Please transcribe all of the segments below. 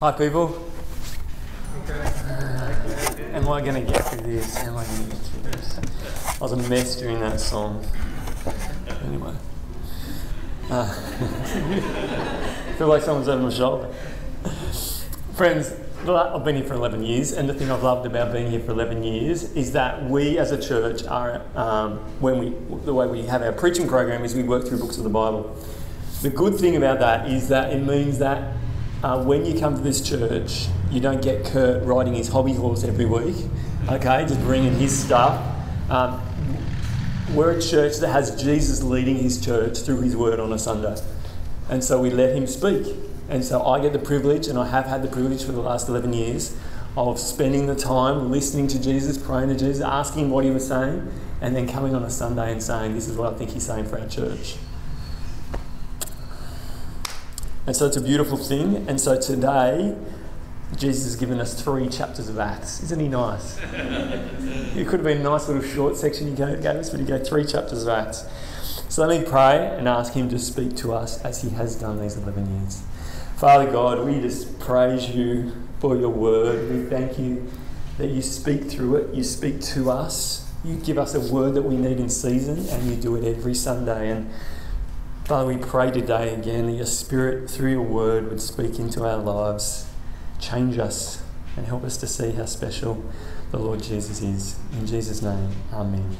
Hi, people. Am I going to get through this? Am I going to get through this? I was a mess doing that song. Anyway. Uh, feel like someone's over my shoulder. Friends, I've been here for 11 years, and the thing I've loved about being here for 11 years is that we as a church are, um, when we, the way we have our preaching program is we work through books of the Bible. The good thing about that is that it means that uh, when you come to this church, you don't get Kurt riding his hobby horse every week, okay, just bringing his stuff. Um, we're a church that has Jesus leading his church through his word on a Sunday. And so we let him speak. And so I get the privilege, and I have had the privilege for the last 11 years, of spending the time listening to Jesus, praying to Jesus, asking what he was saying, and then coming on a Sunday and saying, This is what I think he's saying for our church. And so it's a beautiful thing. And so today, Jesus has given us three chapters of Acts. Isn't he nice? it could have been a nice little short section he gave us, but he gave three chapters of Acts. So let me pray and ask him to speak to us as he has done these 11 years. Father God, we just praise you for your word. We thank you that you speak through it, you speak to us, you give us a word that we need in season, and you do it every Sunday. And Father, we pray today again that your Spirit, through your word, would speak into our lives, change us, and help us to see how special the Lord Jesus is. In Jesus' name, Amen.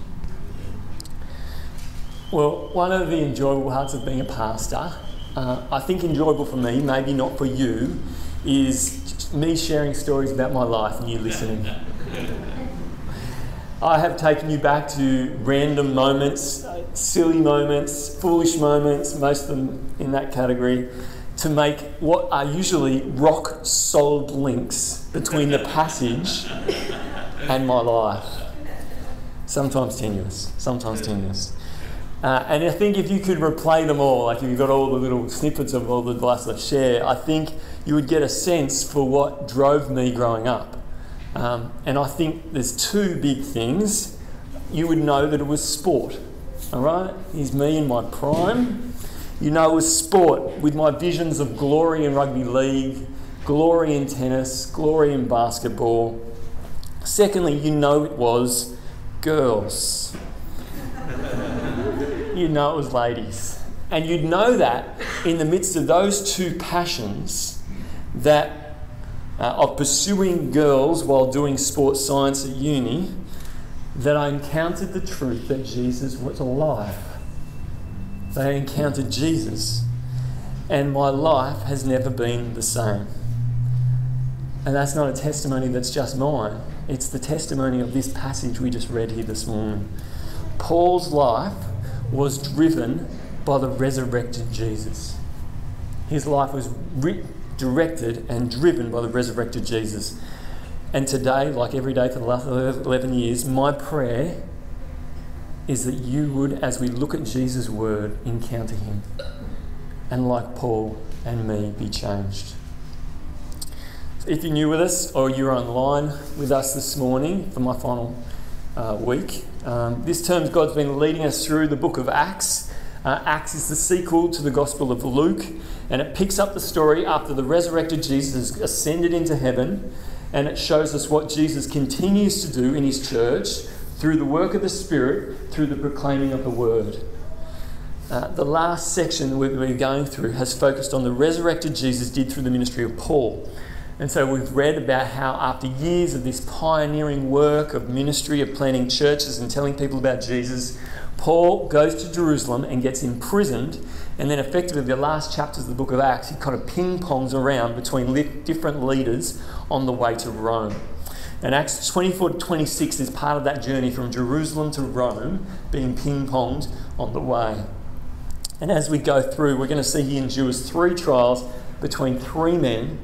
Well, one of the enjoyable parts of being a pastor, uh, I think enjoyable for me, maybe not for you, is me sharing stories about my life and you listening. I have taken you back to random moments, silly moments, foolish moments, most of them in that category, to make what are usually rock solid links between the passage and my life. Sometimes tenuous, sometimes tenuous. Uh, and I think if you could replay them all, like if you've got all the little snippets of all the last I share, I think you would get a sense for what drove me growing up. Um, and I think there's two big things. You would know that it was sport. All right? Here's me in my prime. You know it was sport with my visions of glory in rugby league, glory in tennis, glory in basketball. Secondly, you know it was girls. you know it was ladies. And you'd know that in the midst of those two passions, that uh, of pursuing girls while doing sports science at uni that I encountered the truth that Jesus was alive. They encountered Jesus, and my life has never been the same. And that's not a testimony that's just mine, it's the testimony of this passage we just read here this morning. Paul's life was driven by the resurrected Jesus. His life was directed and driven by the resurrected Jesus. And today, like every day for the last 11 years, my prayer is that you would, as we look at Jesus' word, encounter him. And like Paul and me, be changed. So if you're new with us or you're online with us this morning for my final uh, week, um, this term God's been leading us through the book of Acts. Uh, Acts is the sequel to the Gospel of Luke, and it picks up the story after the resurrected Jesus ascended into heaven, and it shows us what Jesus continues to do in his church through the work of the Spirit, through the proclaiming of the Word. Uh, the last section that we're going through has focused on the resurrected Jesus did through the ministry of Paul. And so we've read about how, after years of this pioneering work of ministry, of planting churches and telling people about Jesus, Paul goes to Jerusalem and gets imprisoned, and then effectively the last chapters of the book of Acts, he kind of ping pongs around between different leaders on the way to Rome. And Acts 24 to 26 is part of that journey from Jerusalem to Rome, being ping ponged on the way. And as we go through, we're going to see he endures three trials between three men,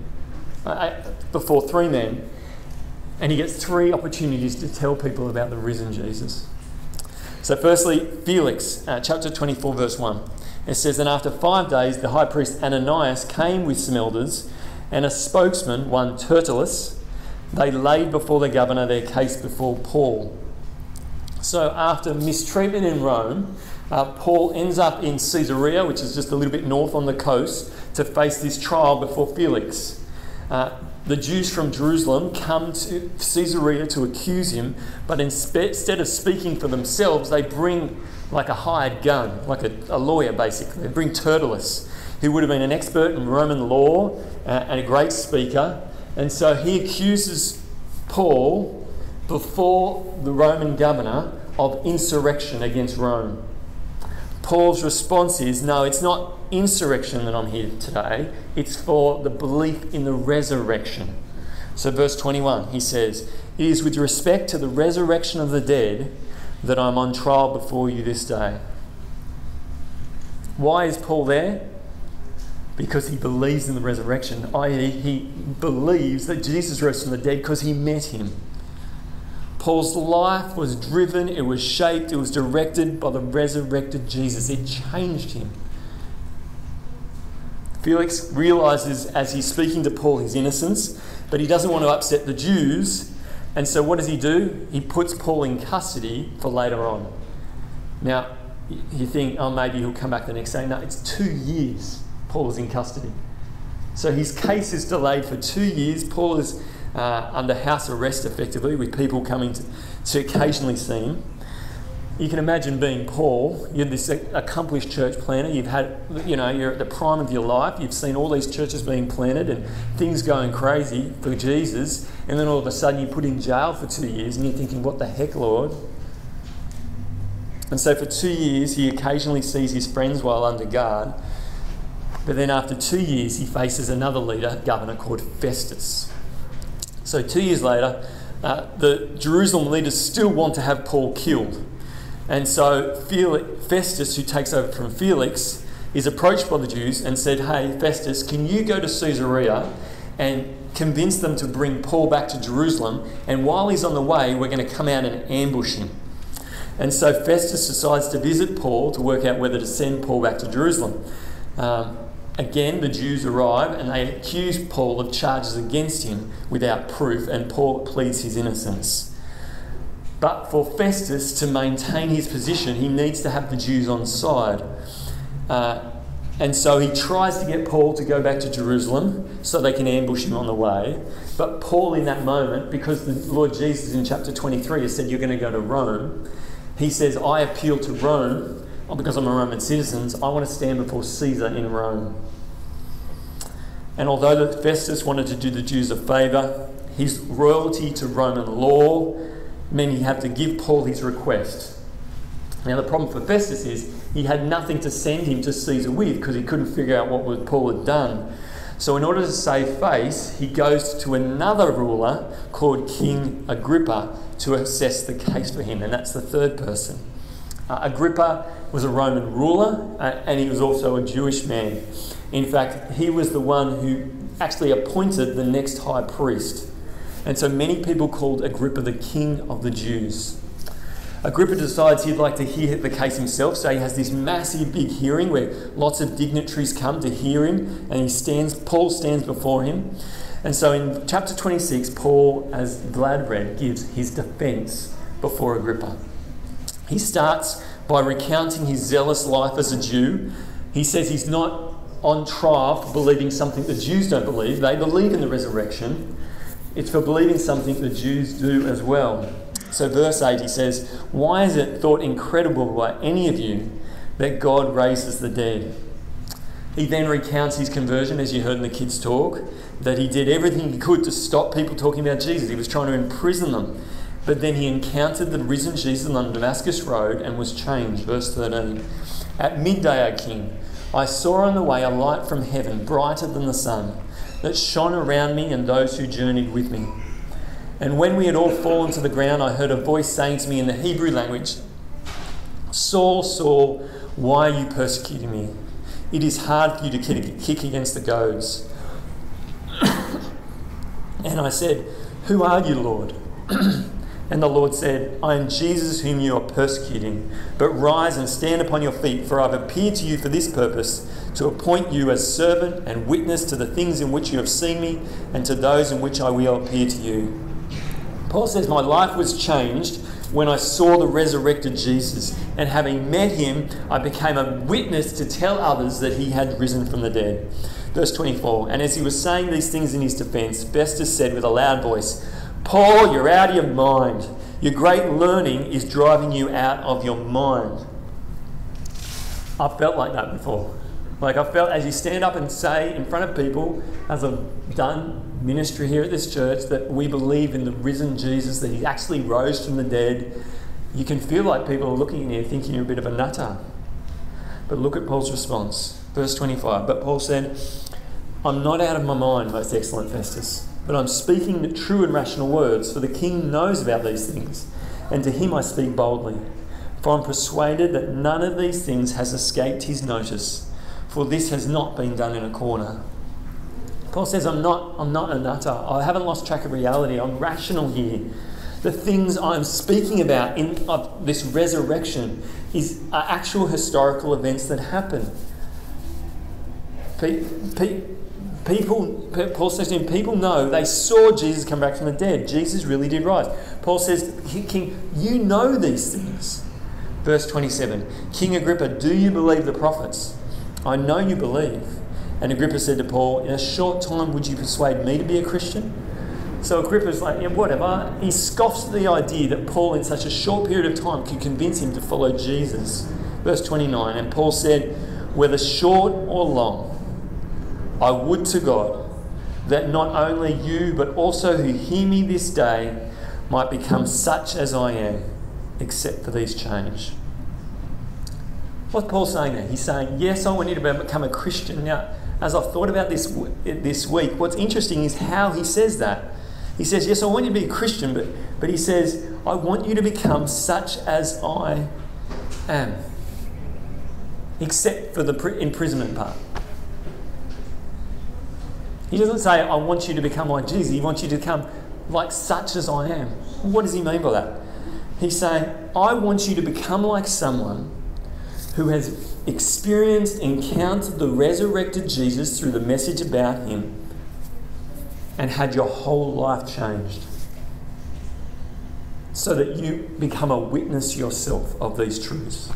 uh, before three men, and he gets three opportunities to tell people about the risen Jesus. So, firstly, Felix, uh, chapter 24, verse 1. It says, And after five days, the high priest Ananias came with some elders and a spokesman, one Tertullus. They laid before the governor their case before Paul. So, after mistreatment in Rome, uh, Paul ends up in Caesarea, which is just a little bit north on the coast, to face this trial before Felix. Uh, the Jews from Jerusalem come to Caesarea to accuse him, but instead of speaking for themselves, they bring like a hired gun, like a, a lawyer basically. They bring Tertullus, who would have been an expert in Roman law uh, and a great speaker. And so he accuses Paul before the Roman governor of insurrection against Rome. Paul's response is no, it's not insurrection that I'm here today, it's for the belief in the resurrection. So, verse 21, he says, It is with respect to the resurrection of the dead that I'm on trial before you this day. Why is Paul there? Because he believes in the resurrection, i.e., he believes that Jesus rose from the dead because he met him. Paul's life was driven, it was shaped, it was directed by the resurrected Jesus. It changed him. Felix realizes as he's speaking to Paul his innocence, but he doesn't want to upset the Jews. And so what does he do? He puts Paul in custody for later on. Now, you think, oh, maybe he'll come back the next day. No, it's two years Paul is in custody. So his case is delayed for two years. Paul is uh, under house arrest effectively, with people coming to, to occasionally see him. You can imagine being Paul. You're this accomplished church planner. You've had, you know, you're at the prime of your life. You've seen all these churches being planted and things going crazy for Jesus. And then all of a sudden you're put in jail for two years and you're thinking, what the heck, Lord? And so for two years he occasionally sees his friends while under guard. But then after two years he faces another leader, governor called Festus. So, two years later, uh, the Jerusalem leaders still want to have Paul killed. And so, Felix, Festus, who takes over from Felix, is approached by the Jews and said, Hey, Festus, can you go to Caesarea and convince them to bring Paul back to Jerusalem? And while he's on the way, we're going to come out and ambush him. And so Festus decides to visit Paul to work out whether to send Paul back to Jerusalem. Um, Again, the Jews arrive and they accuse Paul of charges against him without proof, and Paul pleads his innocence. But for Festus to maintain his position, he needs to have the Jews on side. Uh, and so he tries to get Paul to go back to Jerusalem so they can ambush him on the way. But Paul, in that moment, because the Lord Jesus in chapter 23 has said, You're going to go to Rome, he says, I appeal to Rome because I'm a Roman citizen, I want to stand before Caesar in Rome. And although Festus wanted to do the Jews a favour, his royalty to Roman law he had to give Paul his request. Now, the problem for Festus is he had nothing to send him to Caesar with because he couldn't figure out what Paul had done. So, in order to save face, he goes to another ruler called King Agrippa to assess the case for him, and that's the third person. Uh, Agrippa was a Roman ruler uh, and he was also a Jewish man. In fact, he was the one who actually appointed the next high priest. And so many people called Agrippa the king of the Jews. Agrippa decides he'd like to hear the case himself, so he has this massive big hearing where lots of dignitaries come to hear him, and he stands, Paul stands before him. And so in chapter 26, Paul, as Glad read, gives his defense before Agrippa. He starts by recounting his zealous life as a Jew. He says he's not on trial for believing something the Jews don't believe. They believe in the resurrection. It's for believing something the Jews do as well. So, verse 8, he says, Why is it thought incredible by any of you that God raises the dead? He then recounts his conversion, as you heard in the kids' talk, that he did everything he could to stop people talking about Jesus. He was trying to imprison them. But then he encountered the risen Jesus on the Damascus Road and was changed. Verse 13. At midday, O king, I saw on the way a light from heaven, brighter than the sun, that shone around me and those who journeyed with me. And when we had all fallen to the ground, I heard a voice saying to me in the Hebrew language, Saul, Saul, why are you persecuting me? It is hard for you to kick against the goads. and I said, Who are you, Lord? And the Lord said, I am Jesus whom you are persecuting. But rise and stand upon your feet, for I have appeared to you for this purpose, to appoint you as servant and witness to the things in which you have seen me, and to those in which I will appear to you. Paul says, My life was changed when I saw the resurrected Jesus, and having met him, I became a witness to tell others that he had risen from the dead. Verse 24 And as he was saying these things in his defense, Festus said with a loud voice, Paul, you're out of your mind. Your great learning is driving you out of your mind. I've felt like that before. Like I felt as you stand up and say in front of people, as I've done ministry here at this church, that we believe in the risen Jesus, that he actually rose from the dead, you can feel like people are looking at you thinking you're a bit of a nutter. But look at Paul's response. Verse 25. But Paul said, I'm not out of my mind, most excellent Festus, but I'm speaking the true and rational words, for the king knows about these things, and to him I speak boldly. For I'm persuaded that none of these things has escaped his notice, for this has not been done in a corner. Paul says, I'm not, I'm not a nutter. I haven't lost track of reality. I'm rational here. The things I'm speaking about in this resurrection is are actual historical events that happen. Pe- pe- people, Paul says to him, people know they saw Jesus come back from the dead. Jesus really did rise. Paul says, King, you know these things. Verse 27 King Agrippa, do you believe the prophets? I know you believe. And Agrippa said to Paul, In a short time, would you persuade me to be a Christian? So Agrippa's like, yeah, whatever. He scoffs at the idea that Paul, in such a short period of time, could convince him to follow Jesus. Verse 29 And Paul said, Whether short or long, I would to God that not only you, but also who hear me this day, might become such as I am, except for these change. What's Paul saying there? He's saying, Yes, I want you to become a Christian. Now, as I've thought about this this week, what's interesting is how he says that. He says, Yes, I want you to be a Christian, but, but he says, I want you to become such as I am, except for the imprisonment part. He doesn't say, I want you to become like Jesus. He wants you to become like such as I am. What does he mean by that? He's saying, I want you to become like someone who has experienced, encountered the resurrected Jesus through the message about him and had your whole life changed. So that you become a witness yourself of these truths.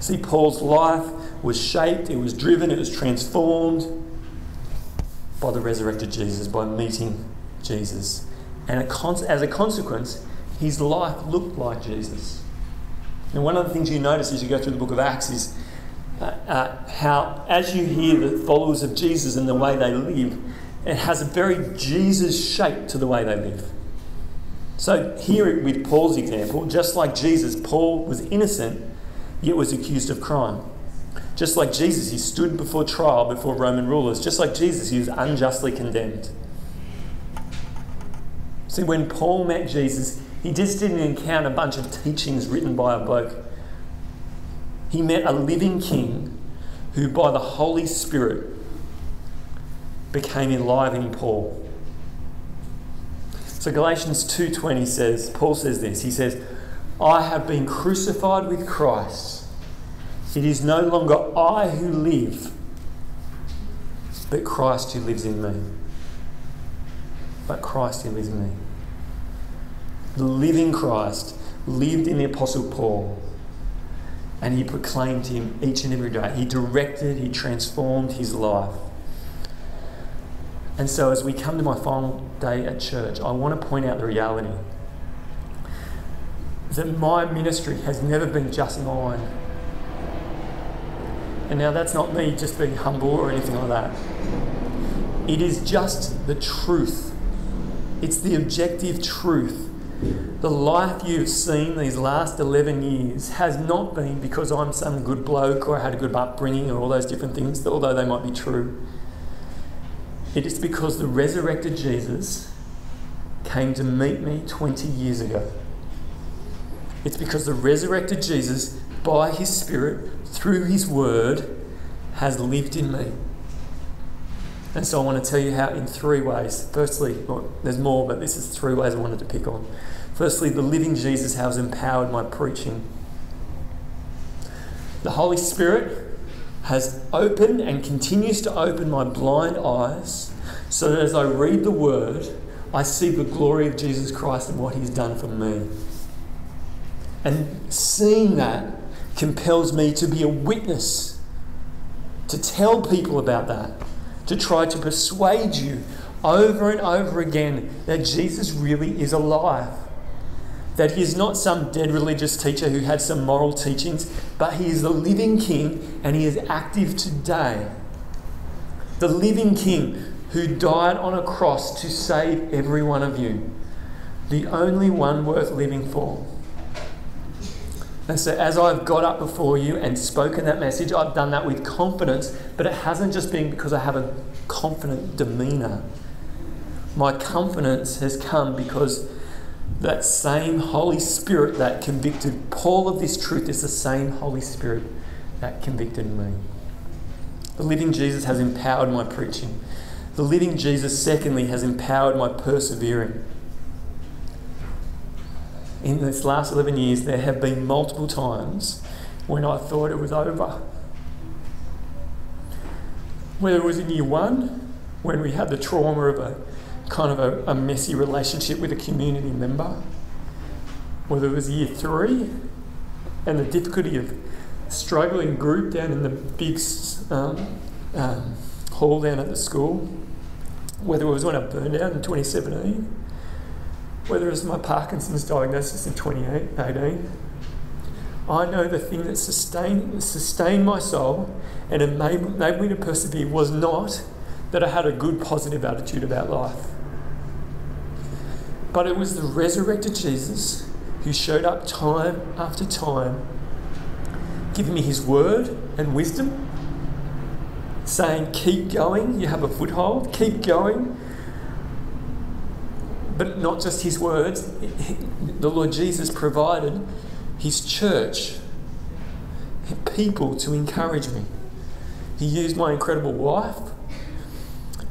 See, Paul's life was shaped, it was driven, it was transformed by the resurrected Jesus, by meeting Jesus. And as a consequence, his life looked like Jesus. And one of the things you notice as you go through the book of Acts is uh, uh, how, as you hear the followers of Jesus and the way they live, it has a very Jesus shape to the way they live. So, here with Paul's example, just like Jesus, Paul was innocent, yet was accused of crime. Just like Jesus, he stood before trial before Roman rulers. Just like Jesus, he was unjustly condemned. See, when Paul met Jesus, he just didn't encounter a bunch of teachings written by a bloke. He met a living king who, by the Holy Spirit, became alive in Paul. So Galatians 2:20 says, Paul says this. He says, "I have been crucified with Christ. It is no longer I who live, but Christ who lives in me. But Christ who lives in me. The living Christ lived in the Apostle Paul and he proclaimed him each and every day. He directed, he transformed his life. And so, as we come to my final day at church, I want to point out the reality that my ministry has never been just mine. And now that's not me just being humble or anything like that. It is just the truth. It's the objective truth. The life you've seen these last 11 years has not been because I'm some good bloke or I had a good upbringing or all those different things, although they might be true. It is because the resurrected Jesus came to meet me 20 years ago. It's because the resurrected Jesus, by his Spirit, through His Word has lived in me. And so I want to tell you how in three ways. Firstly, well, there's more, but this is three ways I wanted to pick on. Firstly, the living Jesus has empowered my preaching. The Holy Spirit has opened and continues to open my blind eyes so that as I read the Word, I see the glory of Jesus Christ and what He's done for me. And seeing that compels me to be a witness to tell people about that, to try to persuade you over and over again that Jesus really is alive. That he is not some dead religious teacher who had some moral teachings, but he is the living king and he is active today. The living king who died on a cross to save every one of you. The only one worth living for. And so, as I've got up before you and spoken that message, I've done that with confidence, but it hasn't just been because I have a confident demeanour. My confidence has come because that same Holy Spirit that convicted Paul of this truth is the same Holy Spirit that convicted me. The living Jesus has empowered my preaching. The living Jesus, secondly, has empowered my persevering. In this last 11 years, there have been multiple times when I thought it was over. Whether it was in year one, when we had the trauma of a kind of a, a messy relationship with a community member, whether it was year three and the difficulty of struggling group down in the big um, um, hall down at the school, whether it was when I burned out in 2017, whether it was my Parkinson's diagnosis in 2018. I know the thing that sustained, sustained my soul and made, made me to persevere was not that I had a good, positive attitude about life. But it was the resurrected Jesus who showed up time after time, giving me his word and wisdom, saying, Keep going, you have a foothold, keep going. But not just his words, the Lord Jesus provided his church, people to encourage me. He used my incredible wife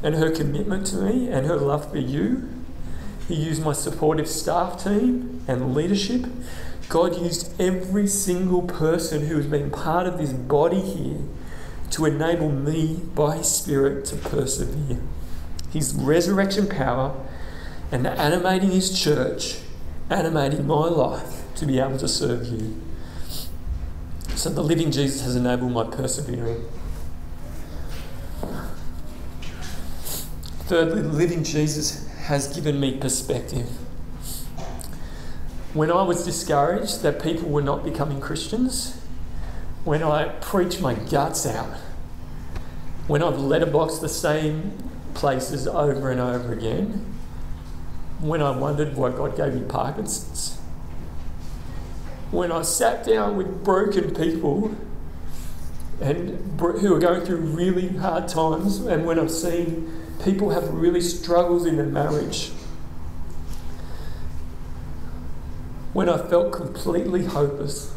and her commitment to me and her love for you he used my supportive staff team and leadership. God used every single person who has been part of this body here to enable me by His Spirit to persevere. His resurrection power and animating His church, animating my life to be able to serve you. So the living Jesus has enabled my persevering. Thirdly, the living Jesus has given me perspective. When I was discouraged that people were not becoming Christians, when I preached my guts out, when I've letterboxed the same places over and over again, when I wondered why God gave me Parkinson's, when I sat down with broken people and who are going through really hard times, and when I've seen people have really struggles in their marriage. When I felt completely hopeless,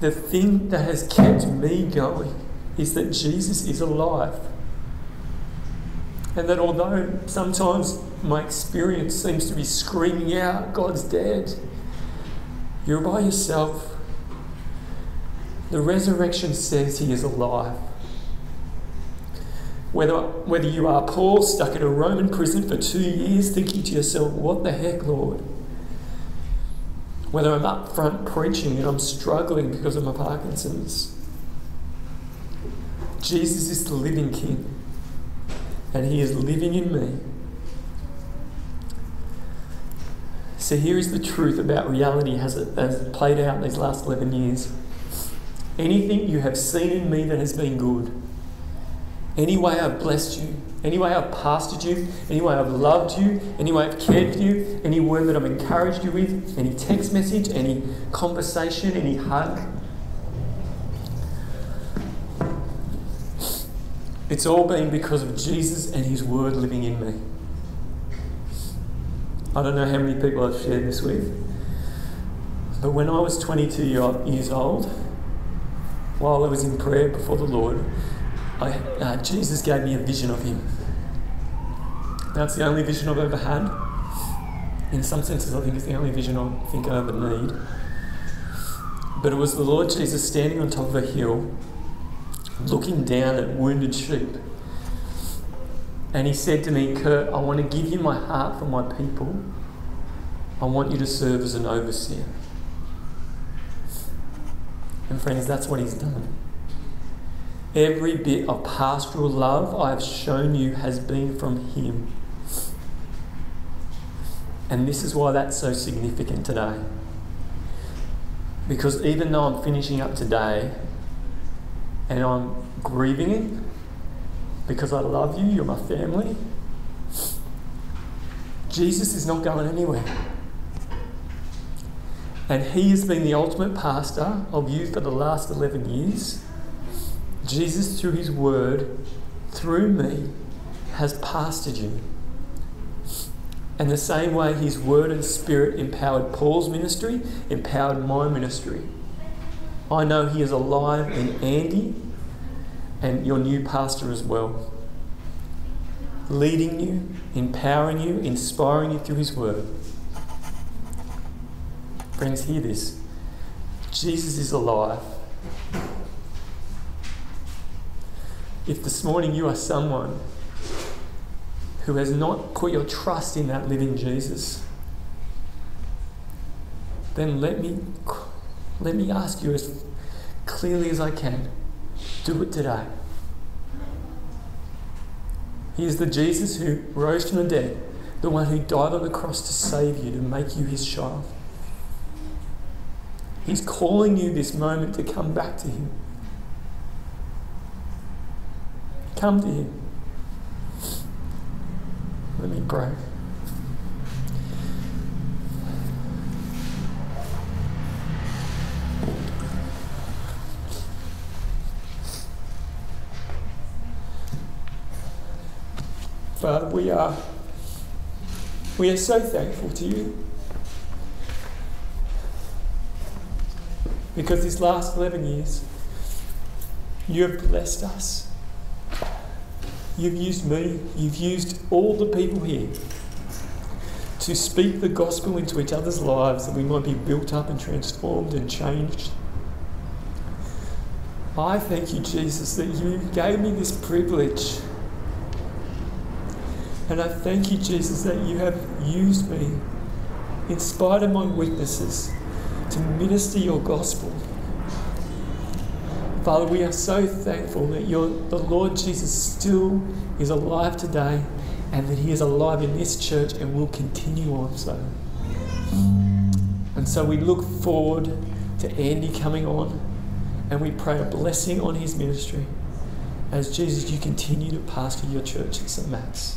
the thing that has kept me going is that Jesus is alive. And that although sometimes my experience seems to be screaming out, God's dead, you're by yourself. The resurrection says he is alive. Whether, whether you are Paul, stuck in a Roman prison for two years, thinking to yourself, What the heck, Lord? Whether I'm up front preaching and I'm struggling because of my Parkinson's. Jesus is the living King, and He is living in me. So here is the truth about reality as it has played out these last 11 years. Anything you have seen in me that has been good, any way I've blessed you, any way I've pastored you, any way I've loved you, any way I've cared for you, any word that I've encouraged you with, any text message, any conversation, any hug. It's all been because of Jesus and His Word living in me. I don't know how many people I've shared this with, but when I was 22 years old, while I was in prayer before the Lord, I, uh, Jesus gave me a vision of him. That's the only vision I've ever had. In some senses, I think it's the only vision I think I ever need. But it was the Lord Jesus standing on top of a hill, looking down at wounded sheep. And he said to me, Kurt, I want to give you my heart for my people. I want you to serve as an overseer. And friends, that's what he's done. Every bit of pastoral love I have shown you has been from Him. And this is why that's so significant today. Because even though I'm finishing up today and I'm grieving it because I love you, you're my family, Jesus is not going anywhere. And He has been the ultimate pastor of you for the last 11 years. Jesus, through His Word, through me, has pastored you. And the same way His Word and Spirit empowered Paul's ministry, empowered my ministry. I know He is alive in Andy and your new pastor as well. Leading you, empowering you, inspiring you through His Word. Friends, hear this Jesus is alive. If this morning you are someone who has not put your trust in that living Jesus, then let me let me ask you as clearly as I can. Do it today. He is the Jesus who rose from the dead, the one who died on the cross to save you, to make you his child. He's calling you this moment to come back to Him. Come to Him. Let me pray. Father, we are we are so thankful to you. Because these last 11 years, you have blessed us. You've used me, you've used all the people here to speak the gospel into each other's lives that we might be built up and transformed and changed. I thank you, Jesus, that you gave me this privilege. And I thank you, Jesus, that you have used me in spite of my weaknesses to minister your gospel. Father, we are so thankful that the Lord Jesus still is alive today and that he is alive in this church and will continue on so. And so we look forward to Andy coming on and we pray a blessing on his ministry as Jesus, you continue to pastor your church at St. Matt's.